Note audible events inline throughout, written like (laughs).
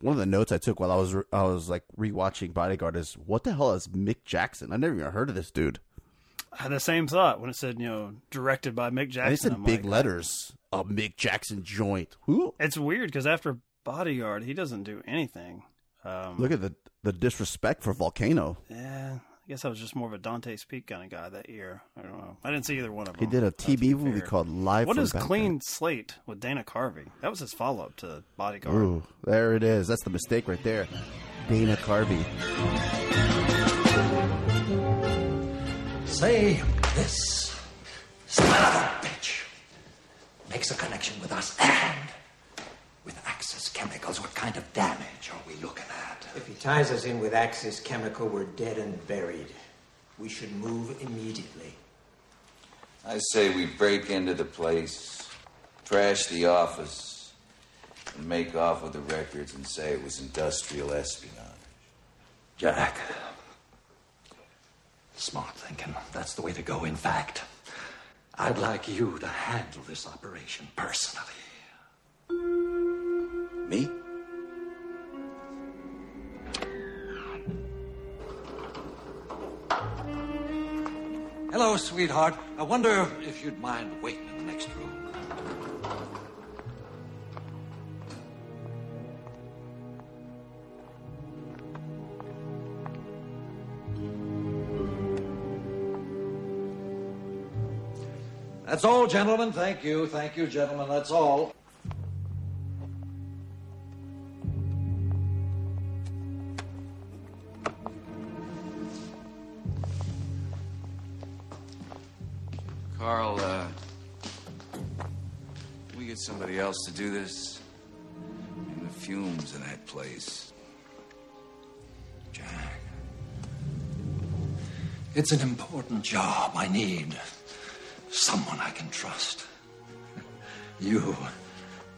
one of the notes I took while I was re- I was like rewatching Bodyguard is what the hell is Mick Jackson? I never even heard of this dude. I had the same thought when it said, you know, directed by Mick Jackson. And it said I'm big like, letters. A Mick Jackson joint. Who? It's weird because after Bodyguard, he doesn't do anything. Um, Look at the the disrespect for Volcano. yeah, guess I was just more of a Dante's Peak kind of guy that year. I don't know. I didn't see either one of them. He did a to be TV movie fair. called Live. What from is Baghdad. Clean Slate with Dana Carvey? That was his follow up to Bodyguard. Ooh, there it is. That's the mistake right there. Dana Carvey. Say this. Son of a bitch. Makes a connection with us and with Axis Chemicals. What kind of damage are we looking at? If he ties us in with Axis Chemical, we're dead and buried. We should move immediately. I say we break into the place, trash the office, and make off with the records and say it was industrial espionage. Jack. Smart thinking. That's the way to go, in fact. I'd like you to handle this operation personally. Me? Hello, sweetheart. I wonder if you'd mind waiting in the next room. That's all, gentlemen. Thank you. Thank you, gentlemen. That's all. Else to do this. In the fumes in that place. Jack. It's an important job. I need someone I can trust. (laughs) You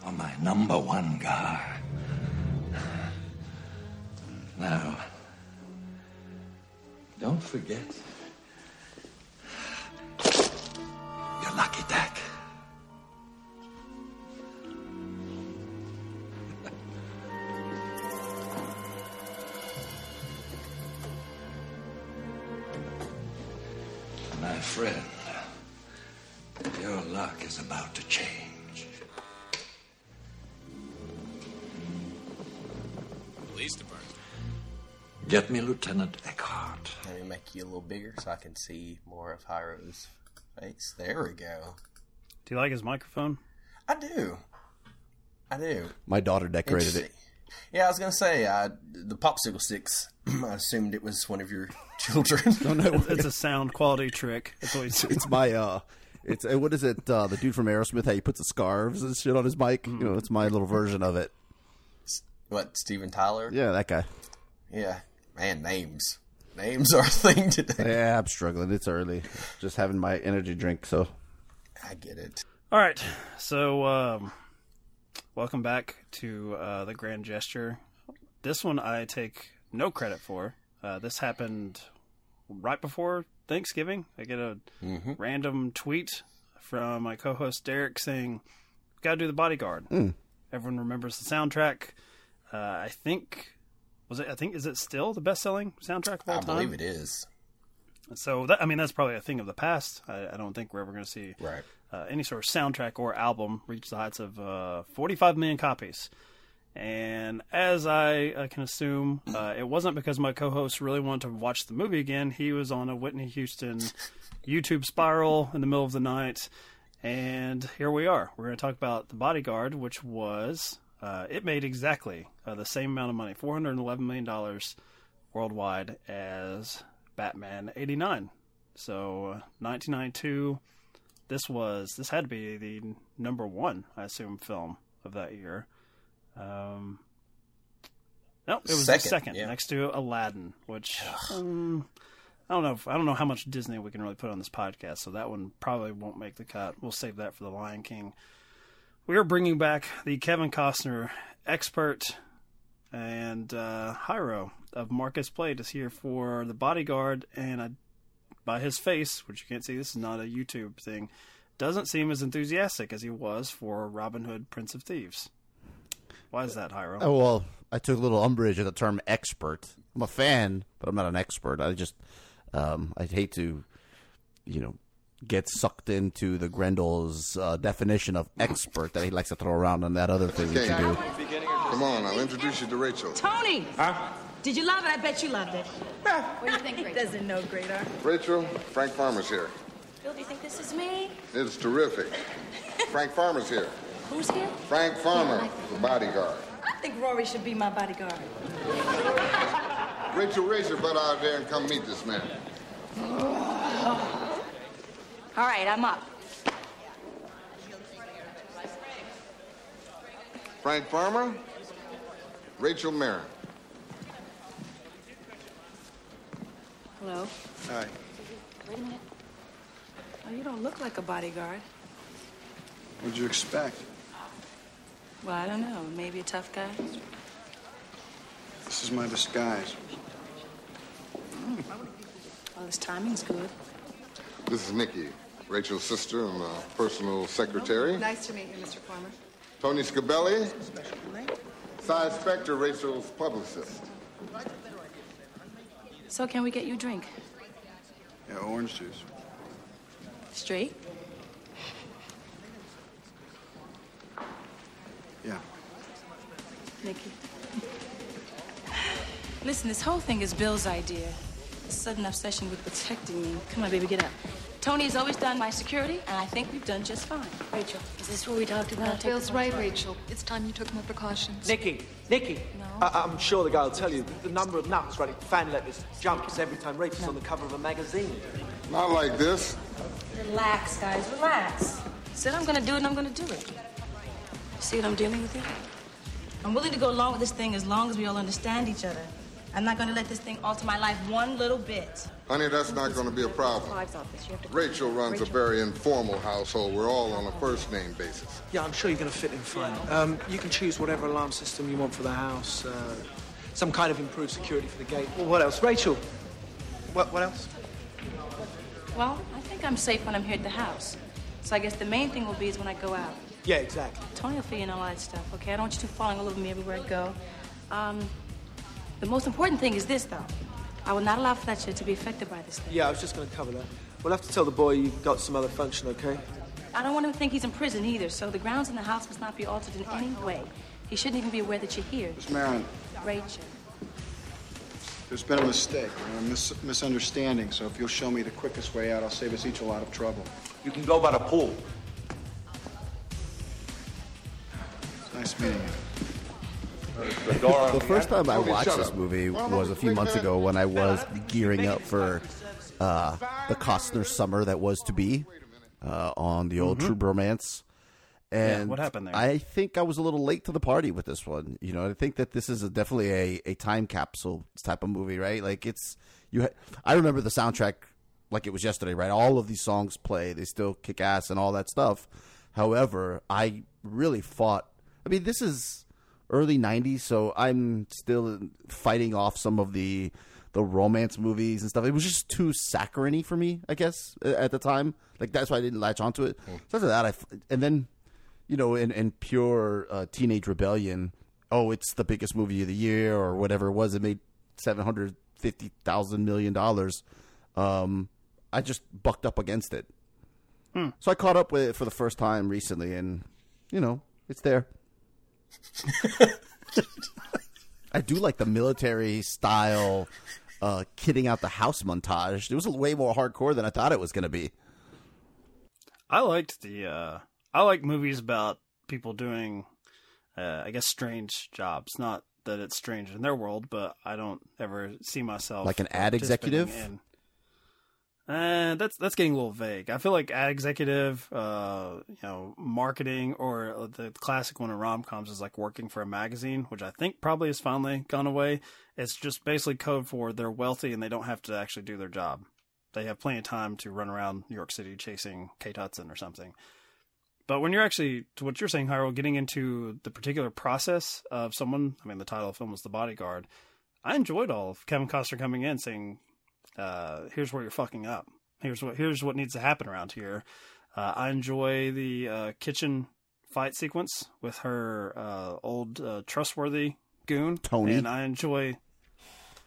are my number one guy. Now, don't forget My friend, your luck is about to change. Police department. Get me Lieutenant Eckhardt. Let me make you a little bigger so I can see more of Jairo's face. There we go. Do you like his microphone? I do. I do. My daughter decorated it. Interesting. Yeah, I was gonna say uh, the popsicle sticks. (clears throat) I assumed it was one of your (laughs) children. (laughs) No, no, It's a sound quality trick. That's what he's it's my uh it's uh, what is it uh the dude from aerosmith how he puts the scarves and shit on his mic you know it's my little version of it what Steven Tyler? yeah that guy Yeah. Man, names. Names are a thing today. yeah i'm struggling it's early just having my energy drink so I get it. All right. So, um, welcome back to uh, the Grand Gesture. This one I take no credit for. Uh, this happened right before Thanksgiving. I get a random tweet from my co-host Derek saying, "Got to do the Bodyguard." Everyone remembers the soundtrack. Uh, I think was it? I think is it still the best-selling soundtrack of all I time? I believe it is. So that I mean that's probably a thing of the past. I, I don't think we're ever going to see Right. Uh, any sort of soundtrack or album reached the heights of uh, 45 million copies. And as I uh, can assume, uh, it wasn't because my co-host really wanted to watch the movie again. He was on a Whitney Houston YouTube spiral in the middle of the night, and here we are. We're going to talk about The Bodyguard, which was uh, it made exactly uh, the same amount of money, 411 million dollars worldwide as Batman 89. So uh, 1992 this was this had to be the number one, I assume, film of that year. Um, no, it was Second, the second, yeah. next to Aladdin, which um, I don't know. If, I don't know how much Disney we can really put on this podcast, so that one probably won't make the cut. We'll save that for the Lion King. We are bringing back the Kevin Costner expert and uh, Jairo of Marcus Plate is here for the Bodyguard, and I by his face, which you can't see, this is not a YouTube thing, doesn't seem as enthusiastic as he was for Robin Hood, Prince of Thieves. Why is that, Jairo? oh well I took a little umbrage at the term expert. I'm a fan, but I'm not an expert. I just um, I'd hate to, you know, get sucked into the Grendel's uh, definition of expert that he likes to throw around on that other thing that you do. Come on, I'll introduce you to Rachel. Tony! Huh? Did you love it? I bet you loved it. (laughs) What do you think, Rachel? Doesn't know greater. Rachel, Frank Farmer's here. Bill, do you think this is me? It's terrific. Frank Farmer's here. Who's here? Frank Farmer, the bodyguard. I think Rory should be my bodyguard. Rachel, raise your butt out there and come meet this man. (sighs) All right, I'm up. Frank Farmer, Rachel Marron. Hello. Hi. Wait a minute. Oh, you don't look like a bodyguard. What'd you expect? Well, I don't know. Maybe a tough guy. This is my disguise. Well, this timing's good. This is Nikki, Rachel's sister and uh, personal secretary. Nice to meet you, Mr. Farmer. Tony Scipelli, Sy Spector, Rachel's publicist. So, can we get you a drink? Yeah, orange juice. Straight? Yeah. Nikki. Listen, this whole thing is Bill's idea. A sudden obsession with protecting me. Come on, baby, get up. Tony's always done my security, and I think we've done just fine. Rachel, is this what we talked about? Take Bill's right. Rachel. It's time you took more precautions. Nikki, Nicky. No. I- I'm sure the guy will tell you the number of nuts writing fan letters jumps every time Rachel's on the cover of a magazine. Not like this. Relax, guys, relax. Said I'm gonna do it, and I'm gonna do it. See what I'm dealing with here? I'm willing to go along with this thing as long as we all understand each other. I'm not gonna let this thing alter my life one little bit. Honey, that's not going to be a problem. Rachel runs a very informal household. We're all on a first name basis. Yeah, I'm sure you're going to fit in fine. Um, you can choose whatever alarm system you want for the house. Uh, some kind of improved security for the gate. Well, what else? Rachel, what, what else? Well, I think I'm safe when I'm here at the house. So I guess the main thing will be is when I go out. Yeah, exactly. Tony will figure in all that stuff, okay? I don't want you two falling all over me everywhere I go. Um, the most important thing is this, though. I will not allow Fletcher to be affected by this thing. Yeah, I was just going to cover that. We'll have to tell the boy you've got some other function, okay? I don't want him to think he's in prison either, so the grounds in the house must not be altered in any way. He shouldn't even be aware that you're here. Miss Marron, Rachel. there's been a mistake, a mis- misunderstanding, so if you'll show me the quickest way out, I'll save us each a lot of trouble. You can go by the pool. The first time I watched this movie was a few months ago when I was gearing up for uh, the Costner summer that was to be uh, on the old True Romance. And what happened there? I think I was a little late to the party with this one. You know, I think that this is a, definitely a, a time capsule type of movie, right? Like it's you. Ha- I remember the soundtrack like it was yesterday, right? All of these songs play, they still kick ass and all that stuff. However, I really fought. I mean, this is early '90s, so I'm still fighting off some of the the romance movies and stuff. It was just too saccharine for me, I guess, at the time. Like that's why I didn't latch onto it. So after that, I and then you know, in, in pure uh, teenage rebellion, oh, it's the biggest movie of the year or whatever it was. It made seven hundred fifty thousand million dollars. Um, I just bucked up against it. So I caught up with it for the first time recently, and you know, it's there. I do like the military style uh, kitting out the house montage. It was way more hardcore than I thought it was going to be. I liked the uh I like movies about people doing uh I guess strange jobs. Not that it's strange in their world, but I don't ever see myself Like an ad executive? in- Uh, that's that's getting a little vague. I feel like ad executive, uh, you know, marketing, or the classic one of rom coms is like working for a magazine, which I think probably has finally gone away. It's just basically code for they're wealthy and they don't have to actually do their job. They have plenty of time to run around New York City chasing Kate Hudson or something. But when you're actually, to what you're saying, Hyrule, getting into the particular process of someone, I mean, the title of the film was The Bodyguard. I enjoyed all of Kevin Costner coming in saying, uh, here's where you're fucking up. Here's what, here's what needs to happen around here. Uh, I enjoy the uh, kitchen fight sequence with her uh, old uh, trustworthy goon. Tony. and I enjoy.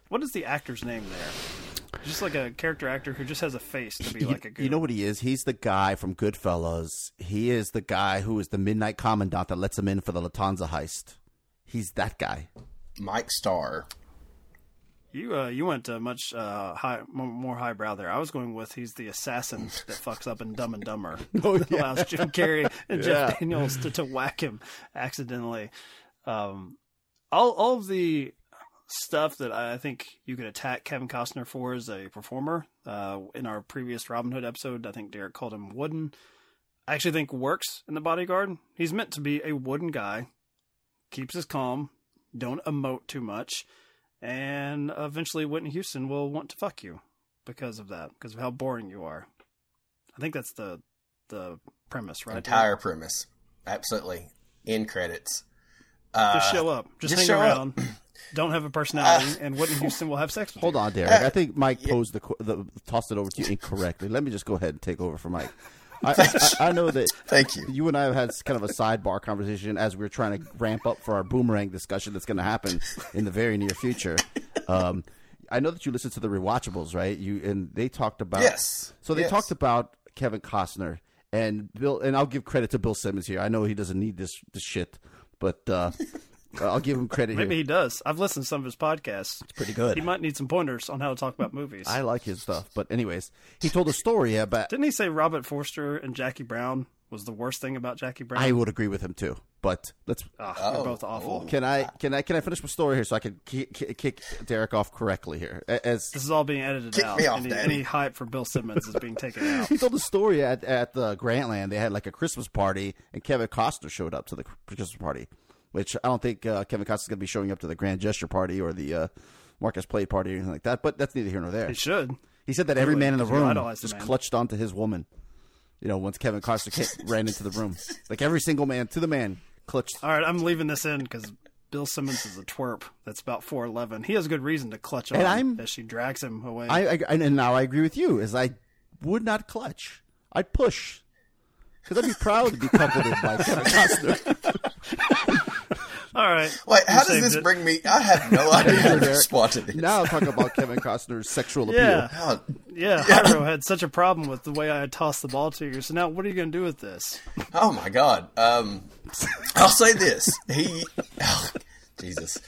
What is the actor's name there? Just like a character actor who just has a face to be You, like a goon. you know what he is? He's the guy from Goodfellas. He is the guy who is the midnight commandant that lets him in for the Lufthansa heist. He's that guy. Mike Starr. You uh, you went uh, much uh, high, more, highbrow there. I was going with he's the assassin that fucks up in Dumb and Dumber. (laughs) Oh, (laughs) yeah. allows Jim Carrey and (laughs) Jeff Daniels to, to whack him accidentally. Um, all all of the stuff that I think you could attack Kevin Costner for as a performer. Uh, in our previous Robin Hood episode, I think Derek called him wooden. I actually think works in The Bodyguard. He's meant to be a wooden guy, keeps his calm, don't emote too much, and eventually Whitney Houston will want to fuck you because of that, because of how boring you are. I think that's the the premise, right? Entire premise. Absolutely. In credits. Uh, Just show up. Just, hang show around. Up. (clears throat) Don't have a personality, and Whitney Houston will have sex with Hold on, Derek. I think Mike posed the, qu- the tossed it over to you incorrectly. Let me just go ahead and take over for Mike. I, I, I know that. (laughs) Thank you. You and I have had kind of a sidebar conversation as we are trying to ramp up for our boomerang discussion that's going to happen in the very near future. Um, I know that you listened to the rewatchables, right? You and they talked about Yes. So they Yes. talked about Kevin Costner and Bill, and I'll give credit to Bill Simmons here. I know he doesn't need this this shit, but uh, I'll give him credit Maybe here. he does. I've listened to some of his podcasts. It's pretty good. He might need some pointers on how to talk about movies. I like his stuff, but anyways, he told a story about. Didn't he say Robert Forster and Jackie Brown was the worst thing about Jackie Brown? I would agree with him too, but let's. Ah, They're both awful. Can I can I can I finish my story here so I can ki- ki- kick Derek off correctly here? As This is all being edited Kick out. me off, any, Daddy. any hype for Bill Simmons is being taken out. he told a story at at the Grantland. They had like a Christmas party, and Kevin Costner showed up to the Christmas party, which I don't think uh, Kevin Costner's going to be showing up to the Grand Gesture party or the uh, Marcus Play party or anything like that. But that's neither here nor there. He should. He said that every man in the room just clutched onto his woman. You know, once Kevin Costner came, (laughs) ran into the room, like every single man to the man clutched. All right, I'm leaving this in because Bill Simmons is a twerp that's about 4'11. He has good reason to clutch on I'm- as she drags him away. I, I and now I agree with you. Is I would not clutch. I'd push because I'd be proud to be comforted by Kevin (laughs) Costner. (laughs) All right. Wait, how does this it. bring me? I have no (laughs) idea how to respond to this. Now talk about (laughs) Kevin Costner's sexual appeal. Yeah. Yeah, Jairo had such a problem with the way I tossed the ball to you. So now, what are you going to do with this? Oh my god. Um, I'll say this. He, (laughs) oh, Jesus.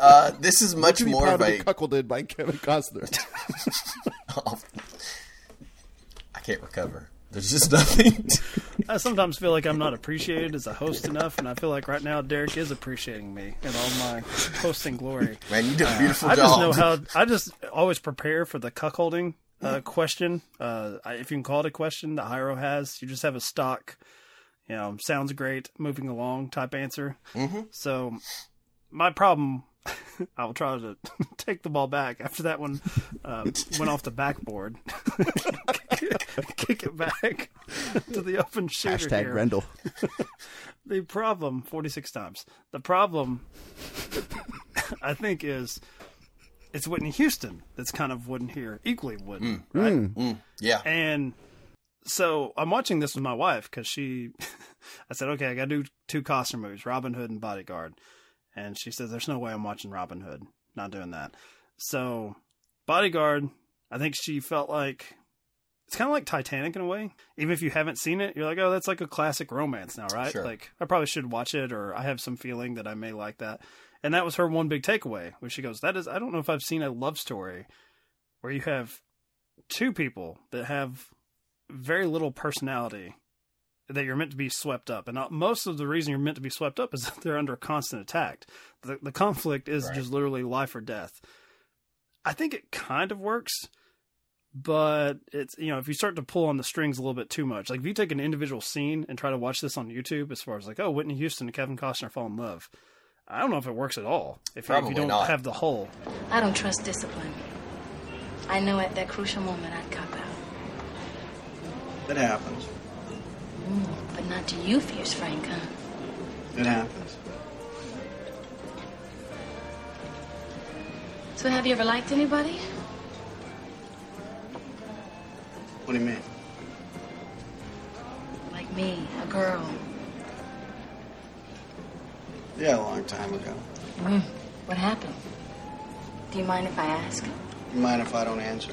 Uh, this is much you more proud of a. be cuckolded by Kevin Costner. I can't recover. There's just nothing. (laughs) I sometimes feel like I'm not appreciated as a host enough, and I feel like right now Derek is appreciating me in all my hosting glory. (laughs) Man, you did a beautiful I just know how. I just always prepare for the cuckolding uh, question. Uh, if you can call it a question that Jairo has, you just have a stock, you know, sounds great, moving along type answer. Mhm. So my problem. (laughs) I will try to take the ball back after that one uh, went off the backboard. (laughs) Kick it back to the open shooter. Hashtag here. Grendel. (laughs) the problem 46 times. The problem (laughs) I think is it's Whitney Houston that's kind of wooden here, equally wooden, right? Mm, yeah. And so I'm watching this with my wife because she, I said, okay, I got to do two Costner movies, Robin Hood and Bodyguard. And she says, there's no way I'm watching Robin Hood. Not doing that. So Bodyguard, I think she felt like it's kind of like Titanic in a way. Even if you haven't seen it, you're like, oh, that's like a classic romance now, right? Sure. Like, I probably should watch it, or I have some feeling that I may like that. And that was her one big takeaway, where she goes, that is, I don't know if I've seen a love story where you have two people that have very little personality that you're meant to be swept up. And uh, most of the reason you're meant to be swept up is (laughs) that they're under constant attack. The, the conflict is Right. just literally life or death. I think it kind of works, but it's, you know, if you start to pull on the strings a little bit too much, like if you take an individual scene and try to watch this on YouTube, as far as like, oh, Whitney Houston and Kevin Costner fall in love, I don't know if it works at all. If, you- if Probably you don't not. have the whole. I don't trust discipline. I know at that crucial moment I'd cop out. It happens. Mm, but not to you, Fierce Frank, huh? It happens. So have you ever liked anybody? What do you mean? Like me, a girl. Yeah, a long time ago. Mm, what happened? Do you mind if I ask? You mind if I don't answer?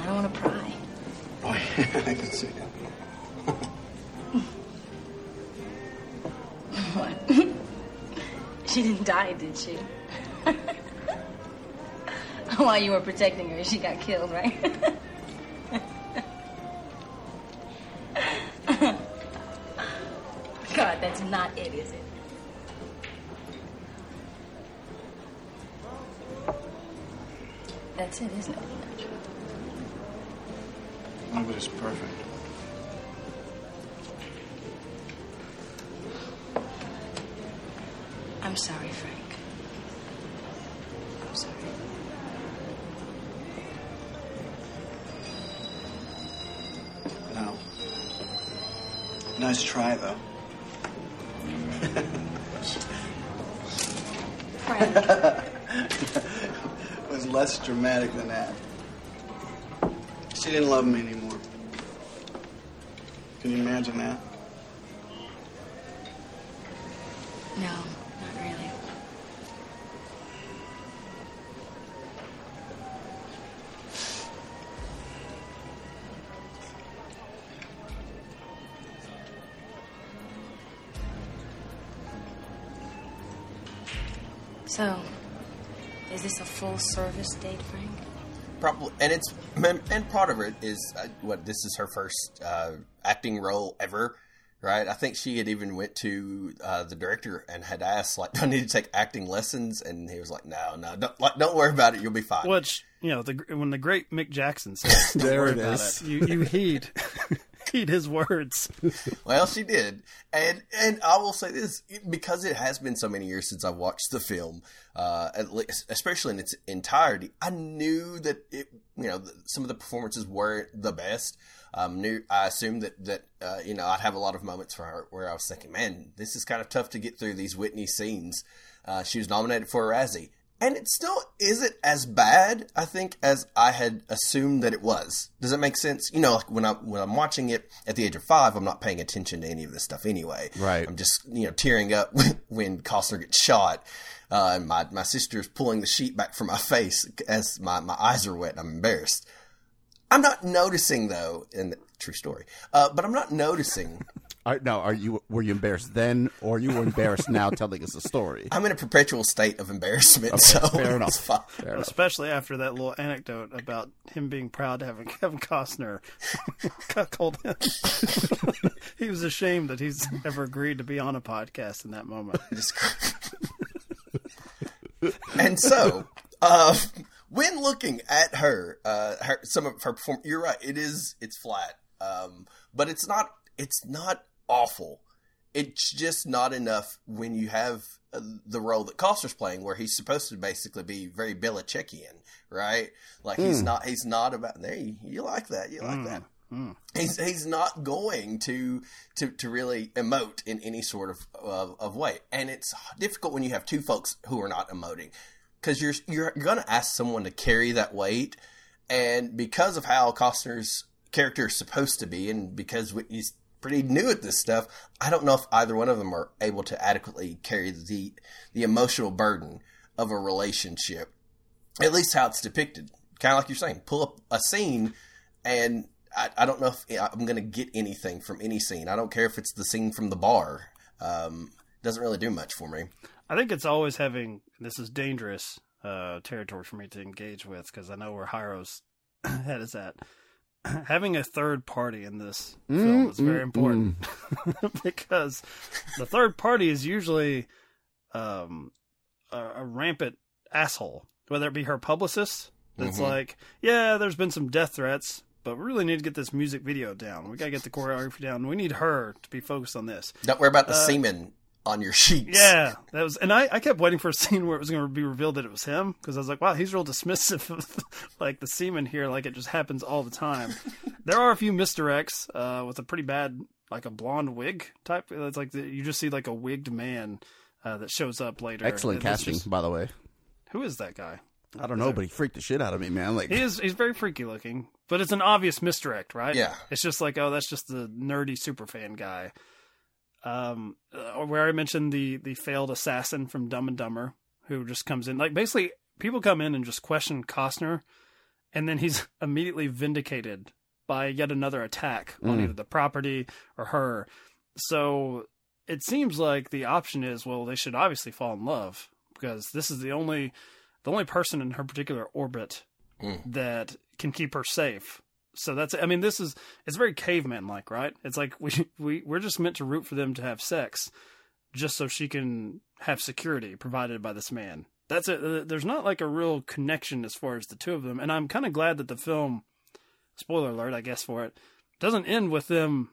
I don't want to pry. Oh, (laughs) yeah, I can see that. (laughs) What? (laughs) she didn't die, did she? (laughs) While you were protecting her, she got killed, right? (laughs) God, that's not it, is it? That's it, isn't it? Nobody's perfect. I'm sorry, Frank. I'm sorry. Nice try, though. (laughs) It was less dramatic than that. She didn't love me anymore. Can you imagine that? Service date, Frank? Probably, and it's and part of it is uh, what this is her first uh, acting role ever, right? I think she had even went to uh, the director and had asked like, "Do I need to take acting lessons?" And he was like, "No, no, don't, like, don't worry about it. You'll be fine." Which you know, the, when the great Mick Jackson says, (laughs) "Don't There worry it about is. it," you you heed (laughs) his words. (laughs) well, she did, and and I will say this because it has been so many years since I watched the film, uh, at least, especially in its entirety. I knew that it, you know, some of the performances weren't the best. Um, knew I assumed that that uh, you know I'd have a lot of moments where where I was thinking, man, this is kind of tough to get through these Whitney scenes. Uh, she was nominated for a Razzie. And it still isn't as bad, I think, as I had assumed that it was. Does that make sense? You know, like when I when I'm watching it at the age of five, I'm not paying attention to any of this stuff anyway. Right. I'm just you know tearing up (laughs) when Costner gets shot, uh, and my my sister's pulling the sheet back from my face as my my eyes are wet. and I'm embarrassed. I'm not noticing though, and true story. Uh, but I'm not noticing. Are, now, are you were you embarrassed then, or are you embarrassed now telling us the story? I'm in a perpetual state of embarrassment. Okay, so fair enough. it's fine. Fair enough. Especially after that little anecdote about him being proud to have Kevin Costner (laughs) cuckold him. (laughs) he was ashamed that he's ever agreed to be on a podcast in that moment. (laughs) and so, uh, when looking at her, uh, her some of her perform, you're right. It is it's flat, um, but it's not it's not awful. It's just not enough when you have uh, the role that Costner's playing, where he's supposed to basically be very Belichickian, right? Like he's Mm. not he's not about there. You, you like that? You like that? He's he's not going to to to really emote in any sort of of, of way, and it's difficult when you have two folks who are not emoting because you're you're you're going to ask someone to carry that weight, and because of how Costner's character is supposed to be, and because he's pretty new at this stuff, I don't know if either one of them are able to adequately carry the the emotional burden of a relationship, at least how it's depicted. Kind of like you're saying, pull up a scene and I, I don't know if I'm going to get anything from any scene. I don't care if it's the scene from the bar. Um, doesn't really do much for me. I think it's always having this is dangerous uh, territory for me to engage with because I know where Jairo's (clears throat) head is at. (clears throat) having a third party in this Mm, film is very mm, important (laughs) because the third party is usually um, a, a rampant asshole, whether it be her publicist. That's Mhm. like, yeah, there's been some death threats, but we really need to get this music video down. We got to get the choreography down. We need her to be focused on this. Don't worry about the Uh, semen on your sheets. Yeah, that was, and I, I kept waiting for a scene where it was going to be revealed that it was him because I was like, wow, he's real dismissive of (laughs) like the semen here, like it just happens all the time. (laughs) there are a few misdirects uh, with a pretty bad, like a blonde wig type. It's like the, you just see like a wigged man uh, that shows up later. Excellent casting, just- by the way. who is that guy? I don't know, but he freaked the shit out of me, man. Like He is he's very freaky looking, but it's an obvious misdirect, right? Yeah. It's just like, oh, that's just the nerdy super fan guy. Um, uh, where I mentioned the the failed assassin from Dumb and Dumber who just comes in. Like basically, people come in and just question Costner, and then he's (laughs) immediately vindicated by yet another attack on Mm. either the property or her. So it seems like the option is well, they should obviously fall in love because this is the only the only person in her particular orbit that can keep her safe. So that's I mean this is it's very caveman like, right? It's like we (laughs) we we're just meant to root for them to have sex just so she can have security provided by this man. That's it. There's not like a real connection as far as the two of them, and I'm kind of glad that the film, spoiler alert, I guess for it, doesn't end with them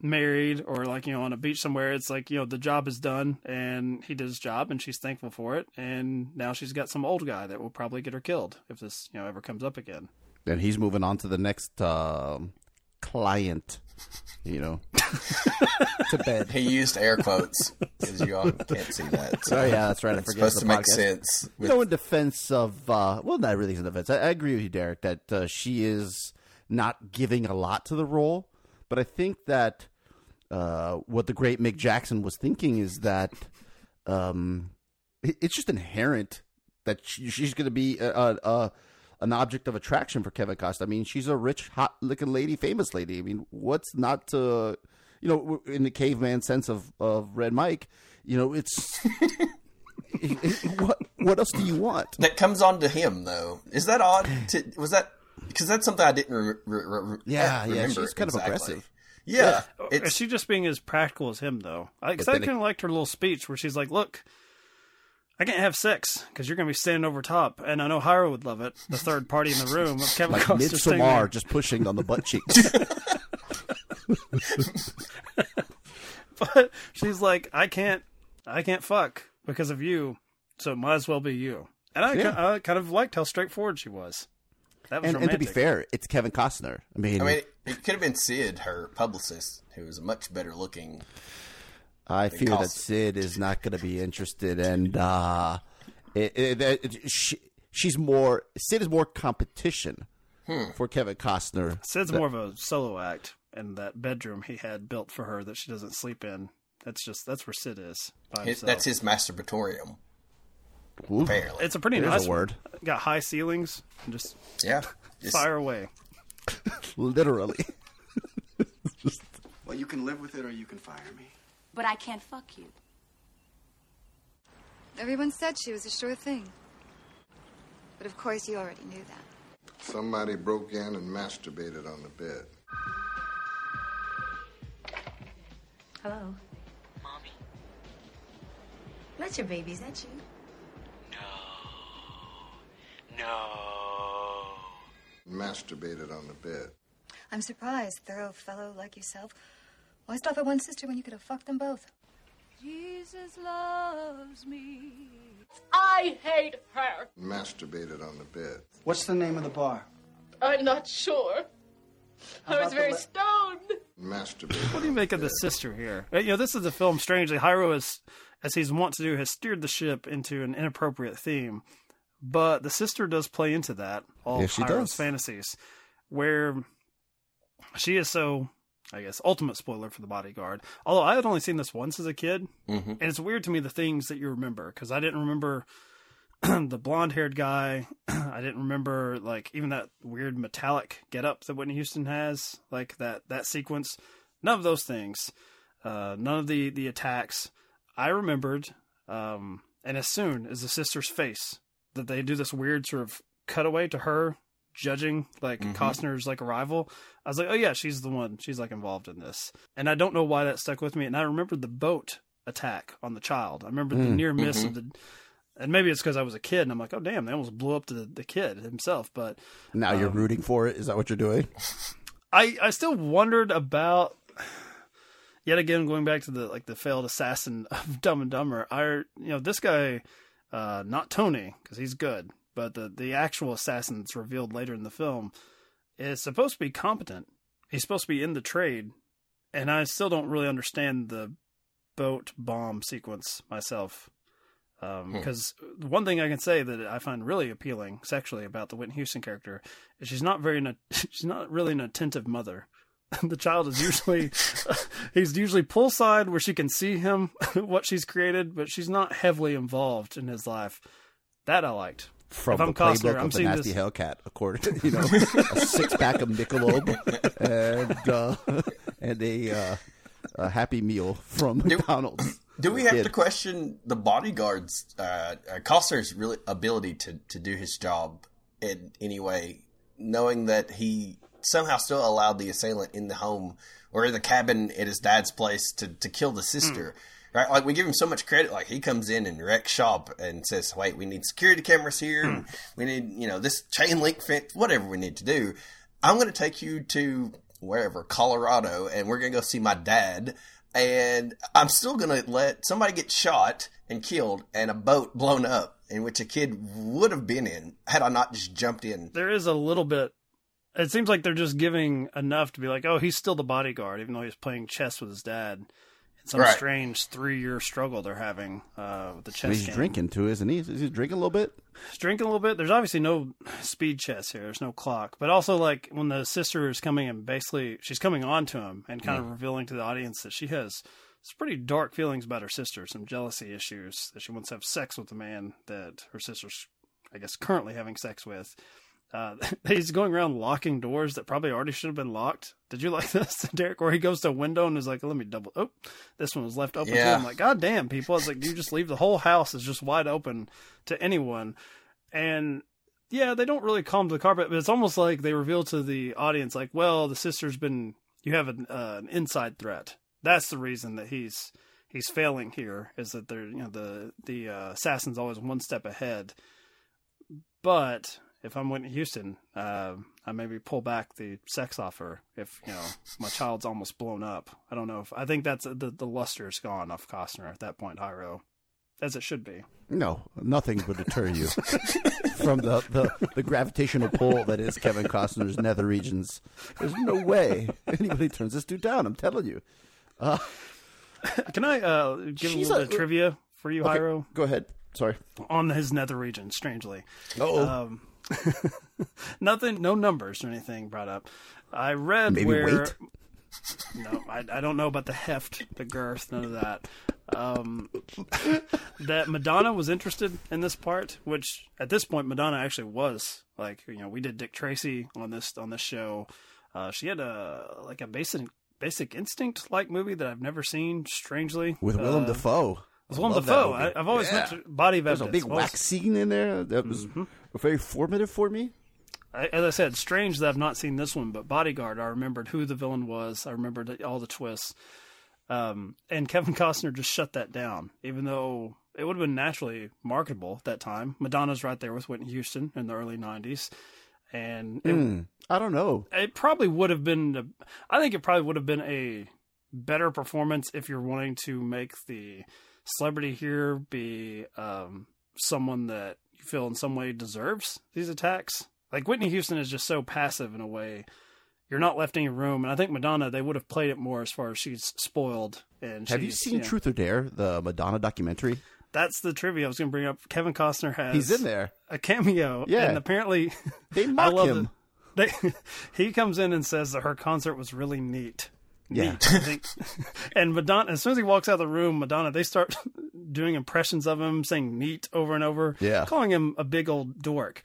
married or like you know on a beach somewhere. It's like you know the job is done and he did his job and she's thankful for it, and now she's got some old guy that will probably get her killed if this you know ever comes up again. And he's moving on to the next um, client. You know, (laughs) to bed. He used air quotes because you all can't see that. (laughs) Oh yeah, that's right. I It's forget supposed the to make podcast. sense. You know, in defense of uh, well, not really in defense. I, I agree with you, Derek, that uh, she is not giving a lot to the role, but I think that uh, what the great Mick Jackson was thinking is that um, it's just inherent that she, she's going to be a, a, a an object of attraction for Kevin Costner. I mean, she's a rich, hot looking lady, famous lady. I mean, what's not to you know, in the caveman sense of, of Red Mike, you know, it's (laughs) what what else do you want? That comes on to him though. Is that odd? To, was that because that's something I didn't re- re- re- Yeah, yeah, remember she's kind of aggressive. Yeah, Is she just being as practical as him though? Because But I kind of liked her little speech where she's like, "Look, I can't have sex because you're going to be standing over top, and I know Jairo would love it. The third party in the room, of Kevin Like Costner standing. Midsommar, just pushing on the butt cheeks. (laughs) but she's like, I can't, I can't fuck because of you, so it might as well be you. And I, Yeah. ki- I kind of liked how straightforward she was. That was and, and to be fair, it's Kevin Costner. I mean, I mean, it, it could have been Sid, her publicist, who was a much better looking. I They fear that Sid is not going to be interested, and uh, it, it, it, she, she's more Sid is more competition Hmm. for Kevin Costner. Sid's That- more of a solo act in that bedroom he had built for her that she doesn't sleep in. That's just that's where Sid is. By His, that's his masturbatorium. Ooh. Apparently, It's a pretty There's nice a word. one. Got high ceilings and just yeah. Just- fire away. (laughs) Literally. Well, you can live with it or you can fire me. But I can't fuck you. Everyone said she was a sure thing. But of course, you already knew that. Somebody broke in and masturbated on the bed. Hello. Mommy. That's your baby, is that you? No. No. Masturbated on the bed. I'm surprised, thorough fellow like yourself. Why stop at one sister when you could have fucked them both? Jesus loves me. I hate her. Masturbated on the bed. What's the name of the bar? I'm not sure. How I was very le- stoned. Masturbated. What do you make of the sister here? Uh, You know, this is a film. Strangely, Jairo is, as he's wont to do, has steered the ship into an inappropriate theme, but the sister does play into that. All Yes, she Jairo's does. fantasies, where she is so. I guess ultimate spoiler for the bodyguard. Although I had only seen this once as a kid, Mhm. and it's weird to me the things that you remember because I didn't remember (clears throat) the blonde haired guy. (clears throat) I didn't remember like even that weird metallic getup that Whitney Houston has, like that that sequence. None of those things. Uh, none of the the attacks. I remembered, um, and as soon as the sister's face, that they do this weird sort of cutaway to her judging like Mhm. Costner's like arrival. I was like, oh yeah, she's the one. She's like involved in this, and I don't know why that stuck with me. And I remember the boat attack on the child. I remember the Mm. near miss Mhm. of the. And maybe it's because I was a kid, and I'm like, oh damn, they almost blew up the, the kid himself. But Now you're Um, rooting for it. Is that what you're doing? I I still wondered about yet again going back to the like the failed assassin (laughs) of Dumb and Dumber. I you know this guy, uh, not Tony because he's good, but the the actual assassin that's revealed later in the film is supposed to be competent. He's supposed to be in the trade, and I still don't really understand the boat bomb sequence myself. Hmm. Because the one thing I can say that I find really appealing sexually about the Whitney Houston character is she's not very, (laughs) she's not really an attentive mother. (laughs) the child is usually (laughs) he's usually poolside where she can see him what she's created, but she's not heavily involved in his life. That I liked. From if I'm the Costner, playbook I'm of the nasty this. Hellcat, according to (laughs) you know a six pack of Michelob and uh, and a, uh, a Happy Meal from McDonald's. Do we have Kid. to question the bodyguard's uh, uh, Costner's really ability to, to do his job in any way, knowing that he somehow still allowed the assailant in the home or in the cabin at his dad's place to, to kill the sister? Right, like we give him so much credit. Like he comes in and wrecks shop and says, "Wait, we need security cameras here. and We need, you know, this chain link fence. Whatever we need to do. I'm going to take you to wherever Colorado, and we're going to go see my dad. And I'm still going to let somebody get shot and killed, and a boat blown up in which a kid would have been in had I not just jumped in. There is a little bit. It seems like they're just giving enough to be like, oh, he's still the bodyguard, even though he's playing chess with his dad. It's some Right. strange three-year struggle they're having uh, with the I chess mean, he's game. drinking too, isn't he? Is he drinking a little bit? He's drinking a little bit. There's obviously no speed chess here. There's no clock. But also, like when the sister is coming and basically she's coming on to him and kind of revealing to the audience that she has some pretty dark feelings about her sister, some jealousy issues that she wants to have sex with the man that her sister's, I guess, currently having sex with. Uh, (laughs) he's going around locking doors that probably already should have been locked. Did you like (laughs) this, Derek? Where he goes to a window and is like, "Let me double." Oh, this one was left open. Yeah. Too. I'm like, God damn, people! It's like you just leave the whole house is just wide open to anyone, and yeah, they don't really calm the carpet, but it's almost like they reveal to the audience, like, well, the sister's been, you have an, uh, an inside threat. That's the reason that he's he's failing here is that they're you know the the uh, assassin's always one step ahead. But if I'm Whitney Houston, uh, I maybe pull back the sex offer if you know my child's almost blown up. I don't know if I think that's the the luster's gone off Costner at that point, Jairo, as it should be. No, nothing would deter you from the, the, the gravitational pull that is Kevin Costner's nether regions. There's no way anybody turns this dude down. I'm telling you. Uh, Can I uh, give a little bit of trivia for you, okay, Jairo? Go ahead. Sorry. On his nether region, strangely. Uh-oh. Um, (laughs) nothing, no numbers or anything brought up. I read Maybe where. weight? No, I, I don't know about the heft, the girth, none of that. Um, that Madonna was interested in this part, which at this point Madonna actually was. Like you know, we did Dick Tracy on this on this show. Uh, she had a like a basic basic instinct like movie that I've never seen. Strangely, With Willem Uh, Dafoe. With Willem Dafoe, I, I've always Yeah. meant to, body of There's a evidence. big I've wax scene in there that was Mm-hmm. Very formative for me. I, as I said, strange that I've not seen this one, but Bodyguard, I remembered who the villain was. I remembered all the twists. Um, and Kevin Costner just shut that down, even though it would have been naturally marketable at that time. Madonna's right there with Whitney Houston in the early 90s. And it, Hmm. I don't know. it probably would have been, a, I think it probably would have been a better performance if you're wanting to make the celebrity here be um, someone that feel in some way deserves these attacks. Like Whitney Houston is just so passive in a way. You're not left any room, and I think Madonna they would have played it more as far as she's spoiled. And Have you seen know, Truth or Dare, the Madonna documentary? That's the trivia I was going to bring up. Kevin Costner has He's in there. a cameo. Yeah. and apparently They (laughs) I mock love him. that- They, (laughs) he comes in and says that her concert was really neat. Yeah. Neat, I think. (laughs) and Madonna, as soon as he walks out of the room, Madonna, they start (laughs) doing impressions of him, saying neat over and over, Yeah. calling him a big old dork.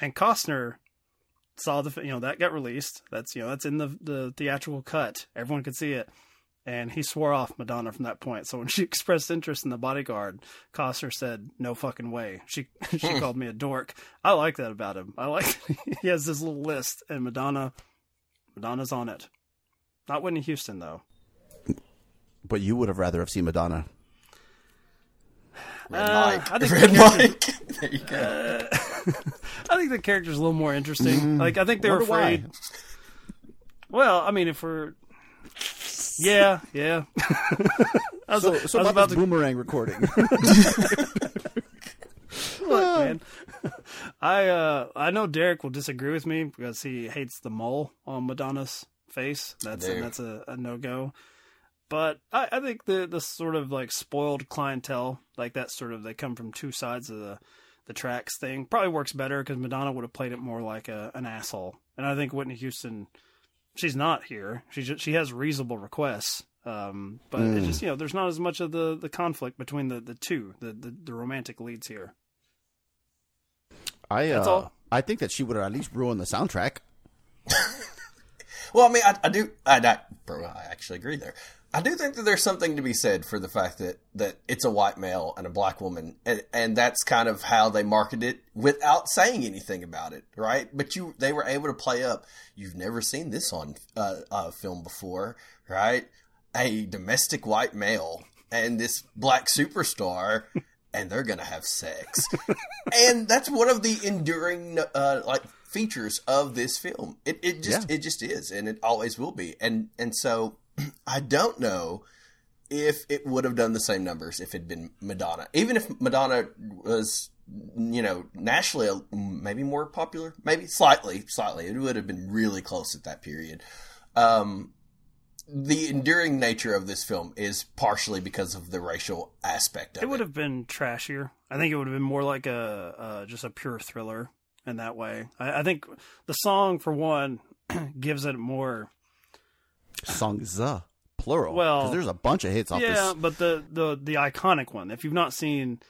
And Costner saw the, you know, that got released. That's, you know, that's in the, the theatrical cut. Everyone could see it. And he swore off Madonna from that point. So when she (laughs) expressed interest in the bodyguard, Costner said, "No fucking way." She she hmm. called me a dork. I like that about him. I like he has this little list, and Madonna, Madonna's on it. Not Whitney Houston though. But you would have rather have seen Madonna. (sighs) Red Uh, Mike. I think (laughs) Red the Mike. (laughs) there you go. I think the character's a little more interesting. Mm, like I think they were wonder why. afraid. Well, I mean, if we're yeah, yeah. (laughs) I was, So, I was about, about to boomerang recording. Look, man. I uh I know Derek will disagree with me because he hates the mole on Madonna's face. That's do. that's a, a no go. But I, I think the the sort of like spoiled clientele, like that sort of they come from two sides of the the tracks thing, probably works better because Madonna would have played it more like a an asshole, and I think Whitney Houston she's not here. She just, she has reasonable requests, um, but Mm. it just you know there's not as much of the, the conflict between the, the two the, the the romantic leads here. I That's uh, all. I think that she would have at least ruined the soundtrack. (laughs) Well, I mean, I, I do. I, I, bro, I actually agree there. I do think that there's something to be said for the fact that, that it's a white male and a black woman, and, and that's kind of how they market it without saying anything about it, right? But you, they were able to play up. You've never seen this on uh, uh, film before, right? A domestic white male and this black superstar, (laughs) and they're gonna have sex, and that's one of the enduring uh, like features of this film. It it just Yeah. it just is, and it always will be. And and so (clears throat) I don't know if it would have done the same numbers if it'd been Madonna. Even if Madonna was, you know, nationally uh, maybe more popular, maybe slightly, slightly, it would have been really close at that period. Um, the enduring nature of this film is partially because of the racial aspect of It it. would have been trashier. I think it would have been more like a uh, just a pure thriller in that way. I, I think the song for one (clears throat) gives it more. Songs, plural. Well, there's a bunch of hits off this yeah, this. but the the the iconic one. If you've not seen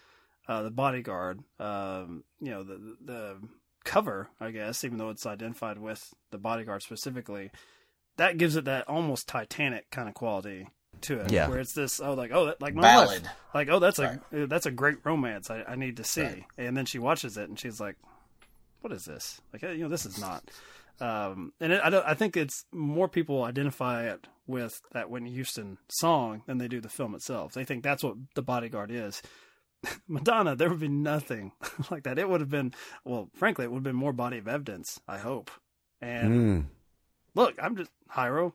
uh, the Bodyguard, um, you know the the cover, I guess, even though it's identified with the Bodyguard specifically, that gives it that almost Titanic kind of quality to it. Yeah. where it's this oh like oh that, like my Ballad. wife. like oh that's a that's a great romance I, I need to see, and then she watches it and she's like, what is this? Like you know this is not. Um, and it, I, don't, I think it's more people identify it with that Whitney Houston song than they do the film itself. They think that's what The Bodyguard is. (laughs) Madonna, there would be nothing (laughs) like that. It would have been, well, frankly, it would have been more body of evidence, I hope. And Mm. look, I'm just, Jairo,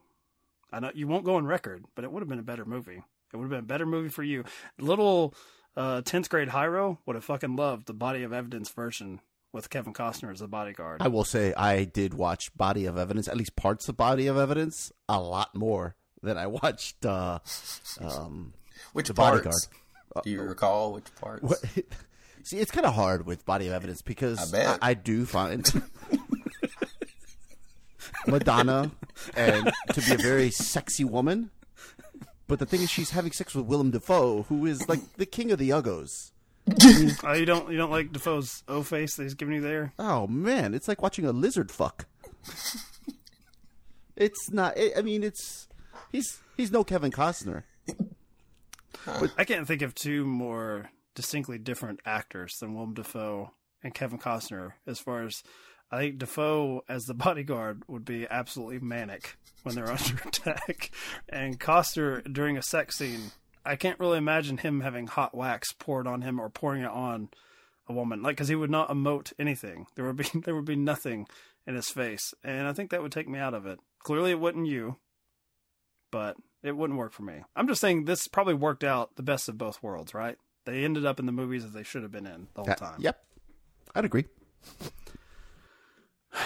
I know you won't go on record, but it would have been a better movie. It would have been a better movie for you. Little uh, 10th grade Jairo would have fucking loved the body of evidence version with Kevin Costner as the bodyguard. I will say I did watch Body of Evidence, at least parts of Body of Evidence, a lot more than I watched uh, um, Which the parts? Bodyguard. Uh, Do you recall which parts? What- (laughs) See, it's kind of hard with Body of Evidence because I bet. I, I do find (laughs) Madonna and to be a very sexy woman. But the thing is, she's having sex with Willem Dafoe, who is like the king of the uggos. Oh, you don't you don't like Dafoe's O face that he's giving you there? Oh man, it's like watching a lizard fuck. it's not. I I mean, it's he's he's no Kevin Costner. I can't think of two more distinctly different actors than Willem Dafoe and Kevin Costner. As far as I think Dafoe as the bodyguard would be absolutely manic when they're (laughs) under attack, and Costner during a sex scene. I can't really imagine him having hot wax poured on him or pouring it on a woman, like because he would not emote anything. There would be (laughs) there would be nothing in his face, and I think that would take me out of it. Clearly, it wouldn't you, but it wouldn't work for me. I'm just saying this probably worked out the best of both worlds, right? They ended up in the movies that they should have been in the whole Uh, time. Yep, I'd agree. (sighs)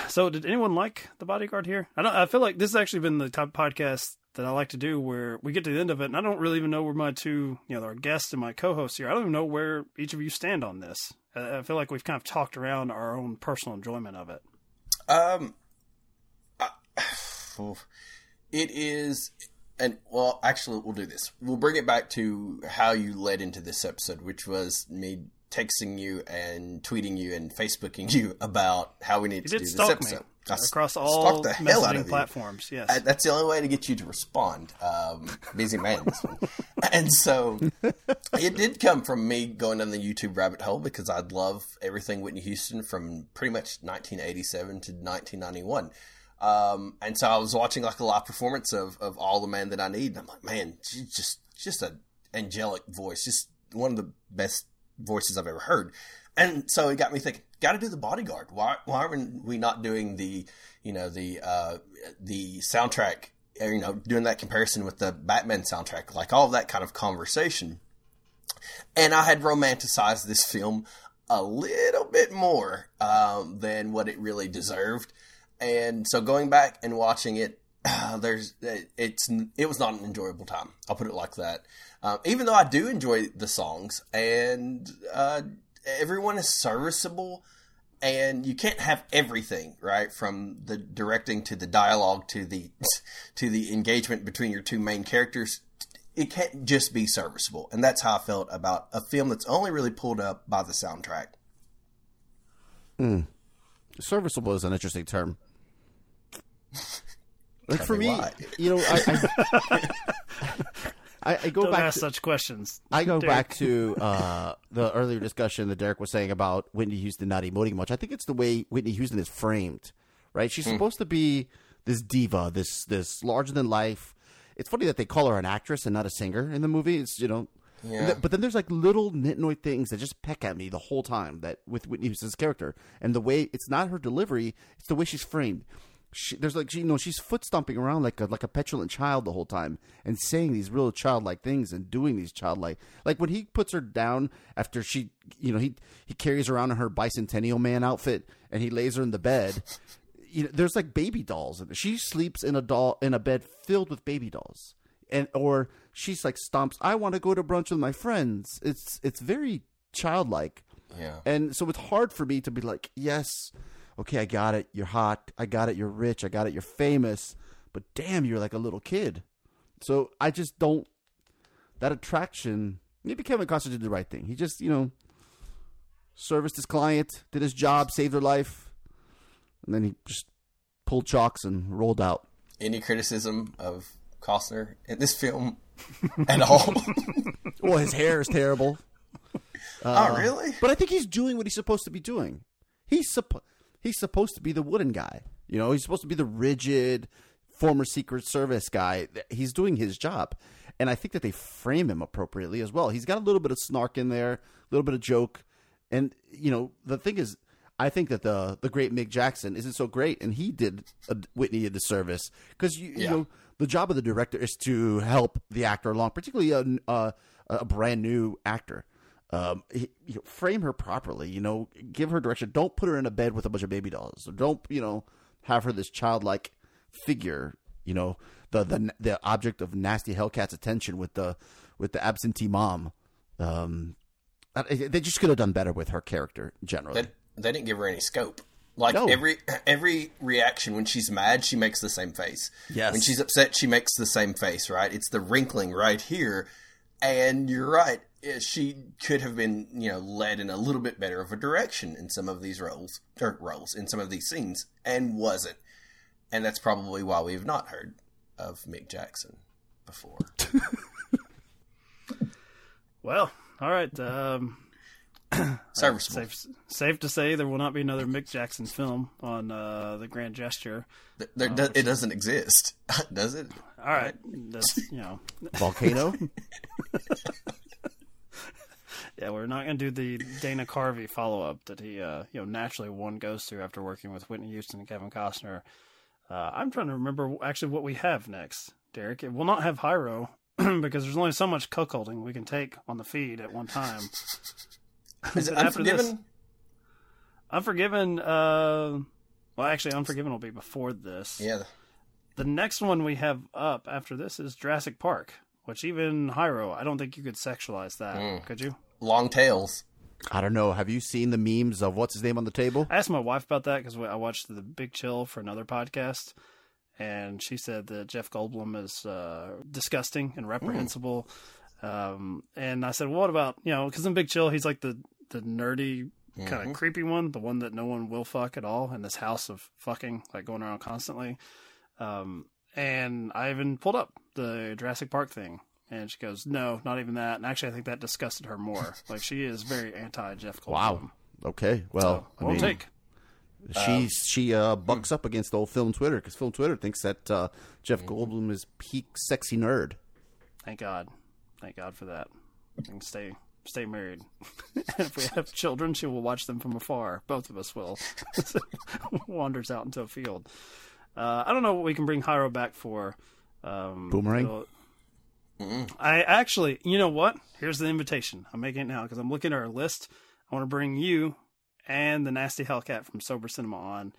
So, did anyone like the bodyguard here? I don't. I feel like this has actually been the top podcast that I like to do, where we get to the end of it, and I don't really even know where my two, you know, our guests and my co-hosts here. I don't even know where each of you stand on this. I feel like we've kind of talked around our own personal enjoyment of it. Um, I- (sighs) it is, and well, actually, we'll do this. We'll bring it back to how you led into this episode, which was me texting you and tweeting you and Facebooking (laughs) you about how we need You to do this stalk me episode. I across all messaging platforms. Yes, Uh, that's the only way to get you to respond. Um, busy man. (laughs) and so it did come from me going down the YouTube rabbit hole because I love everything Whitney Houston from pretty much 1987 to 1991. Um, and so I was watching like a live performance of, of All the Man That I Need. And I'm like, man, she's just, just a angelic voice. Just one of the best voices I've ever heard. And so it got me thinking, got to do the bodyguard. Why, why are we not doing the, you know, the, uh, the soundtrack, uh, you know, doing that comparison with the Batman soundtrack, like all of that kind of conversation. And I had romanticized this film a little bit more, um, than what it really deserved. And so going back and watching it, uh, there's it's it was not an enjoyable time. I'll put it like that. Um, even though I do enjoy the songs and uh, everyone is serviceable, and you can't have everything right from the directing to the dialogue to the (laughs) to the engagement between your two main characters it can't just be serviceable and that's how i felt about a film that's only really pulled up by the soundtrack Mm. Serviceable is an interesting term. (laughs) Like for me why. you know, I I, (laughs) I, I go Don't back ask to, such questions. I (laughs) go Derek. back to uh, the earlier discussion that Derek was saying about Whitney Houston not emoting much. I think it's the way Whitney Houston is framed, right? She's Hmm. supposed to be this diva, this this larger than life. It's funny that they call her an actress and not a singer in the movie. It's you know, Yeah. th- but then there's like little nitnoid things that just peck at me the whole time. That with Whitney Houston's character and the way it's not her delivery, it's the way she's framed. She, there's like she, you know she's foot stomping around like a like a petulant child the whole time and saying these real childlike things and doing these childlike like when he puts her down after she you know he he carries her around in her bicentennial man outfit and he lays her in the bed (laughs) you know there's like baby dolls and she sleeps in a doll in a bed filled with baby dolls and or she's like stomps i want to go to brunch with my friends. It's it's very childlike. Yeah. and so it's hard for me to be like yes okay i got it you're hot i got it you're rich i got it you're famous but damn you're like a little kid. So i just don't that attraction maybe kevin costner did the right thing. He just you know serviced his client did his job saved her life and then he just pulled chalks and rolled out. Any criticism of costner in this film (laughs) at all? (laughs) Well his hair is terrible. (laughs) Oh, uh, really? But I think he's doing what he's supposed to be doing. He's suppo- he's supposed to be the wooden guy. You know, he's supposed to be the rigid former Secret Service guy. He's doing his job, and I think that they frame him appropriately as well. He's got a little bit of snark in there, a little bit of joke, and you know, the thing is. I think that the the great Mick Jackson isn't so great, and he did a, Whitney a disservice because you, you know the job of the director is to help the actor along, particularly a a, a brand new actor um, he- you know, frame her properly. You know, give her direction. Don't put her in a bed with a bunch of baby dolls. Don't you know have her this childlike figure. You know, the the the object of nasty Hellcat's attention with the with the absentee mom. Um, they just could have done better with her character generally. they, they didn't give her any scope like No. every every reaction when she's mad she makes the same face Yes. when she's upset she makes the same face right it's the wrinkling right here and you're right she could have been you know led in a little bit better of a direction in some of these roles or roles in some of these scenes and wasn't and that's probably why we've not heard of mick jackson before (laughs) Well, all right. Um, (clears throat) Serviceable. Safe, safe to say there will not be another Mick Jackson film on uh, the Grand Gesture. Th- there do- it doesn't exist (laughs) does it All right, that's you know, Volcano. (laughs) yeah, we're not going to do the Dana Carvey follow up that he, uh, you know, naturally one goes through after working with Whitney Houston and Kevin Costner. Uh, I'm trying to remember actually what we have next, Derek. It will not have Jairo (clears throat) because there's only so much cuckolding we can take on the feed at one time. (laughs) Is (laughs) it after this- Unforgiven? Unforgiven. Uh, well, actually, Unforgiven will be before this. Yeah. The next one we have up after this is Jurassic Park, which even Jairo, I don't think you could sexualize that, Mm. could you? Long tails I don't know. Have you seen the memes of what's his name on the table? I asked my wife about that because I watched The Big Chill for another podcast, and she said that Jeff Goldblum is uh, disgusting and reprehensible. Um, and I said, well, what about you know? Because in Big Chill, he's like the the nerdy kind of creepy one, the one that no one will fuck at all in this house of fucking, like going around constantly. Um, and I even pulled up the Jurassic Park thing. And she goes, "No, not even that." And actually, I think that disgusted her more. (laughs) like she is very anti Jeff Goldblum. Wow. Okay. Well, I won't mean, take. She she uh, bucks up against old film Twitter because film Twitter thinks that uh, Jeff Goldblum is peak sexy nerd. Thank God. Thank God for that. And stay stay married. (laughs) if we have children, she will watch them from afar. Both of us will. (laughs) Wanders out into a field. Uh, I don't know what we can bring Jairo back for. Um, Boomerang? It'll- I actually, you know what? Here's the invitation. I'm making it now because I'm looking at our list. I want to bring you and the Nasty Hellcat from Sober Cinema on.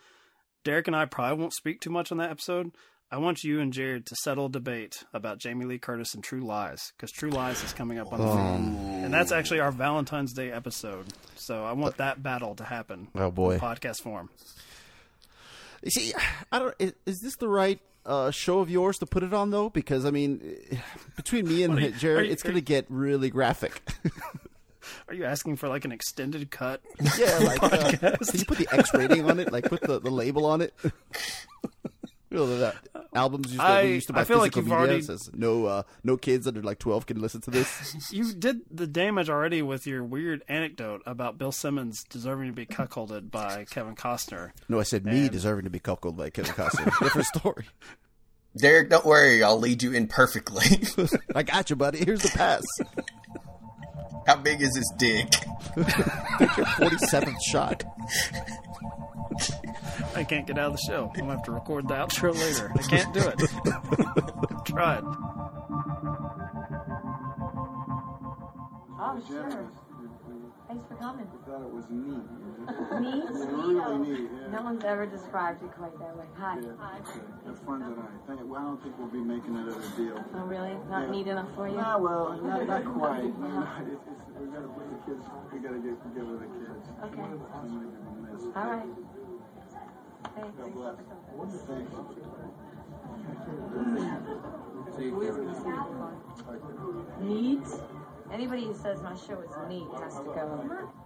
Derek and I probably won't speak too much on that episode. I want you and Jared to settle a debate about Jamie Lee Curtis and True Lies because True Lies is coming up on the Oh. feed. and that's actually our Valentine's Day episode. So I want uh, that battle to happen. Oh, boy. in podcast form. See, I don't. Is, is this the right uh, show of yours to put it on though? Because I mean, (sighs) between me and you- Jared, you- it's going to get really graphic. (laughs) Are you asking for like an extended cut? yeah, like uh, (laughs) can you put the X rating on it? Like put the, the label on it. (laughs) You know, that albums used to, I- we used to buy I feel like physical you've media. already- says no, uh, no kids under like twelve can listen to this. (laughs) You did the damage already with your weird anecdote about Bill Simmons deserving to be cuckolded by Kevin Costner. No, I said me deserving to be cuckolded by Kevin Costner. Different (laughs) story. Derek, don't worry. I'll lead you in perfectly. (laughs) I got you, buddy. Here's the pass. How big is his dick? Take your forty seventh shot. I can't get out of the show. I'm gonna have to record the outro later. I can't do it. (laughs) Tried. Oh, sure. Thanks for coming. I thought it was neat. Neat? Yeah, really neat. Yeah. No one's ever described it quite that way. Hi. Yeah, okay. Have fun tonight. Thank well, I don't think we'll be making it a deal. Oh, really? Not Yeah. neat enough for you? Nah, well, not, not (laughs) quite. No, no, it's, it's, we gotta put the kids. We gotta get together with the kids. Okay. I'm gonna give them this. All right. Neat? Anybody who says my show is neat has to go.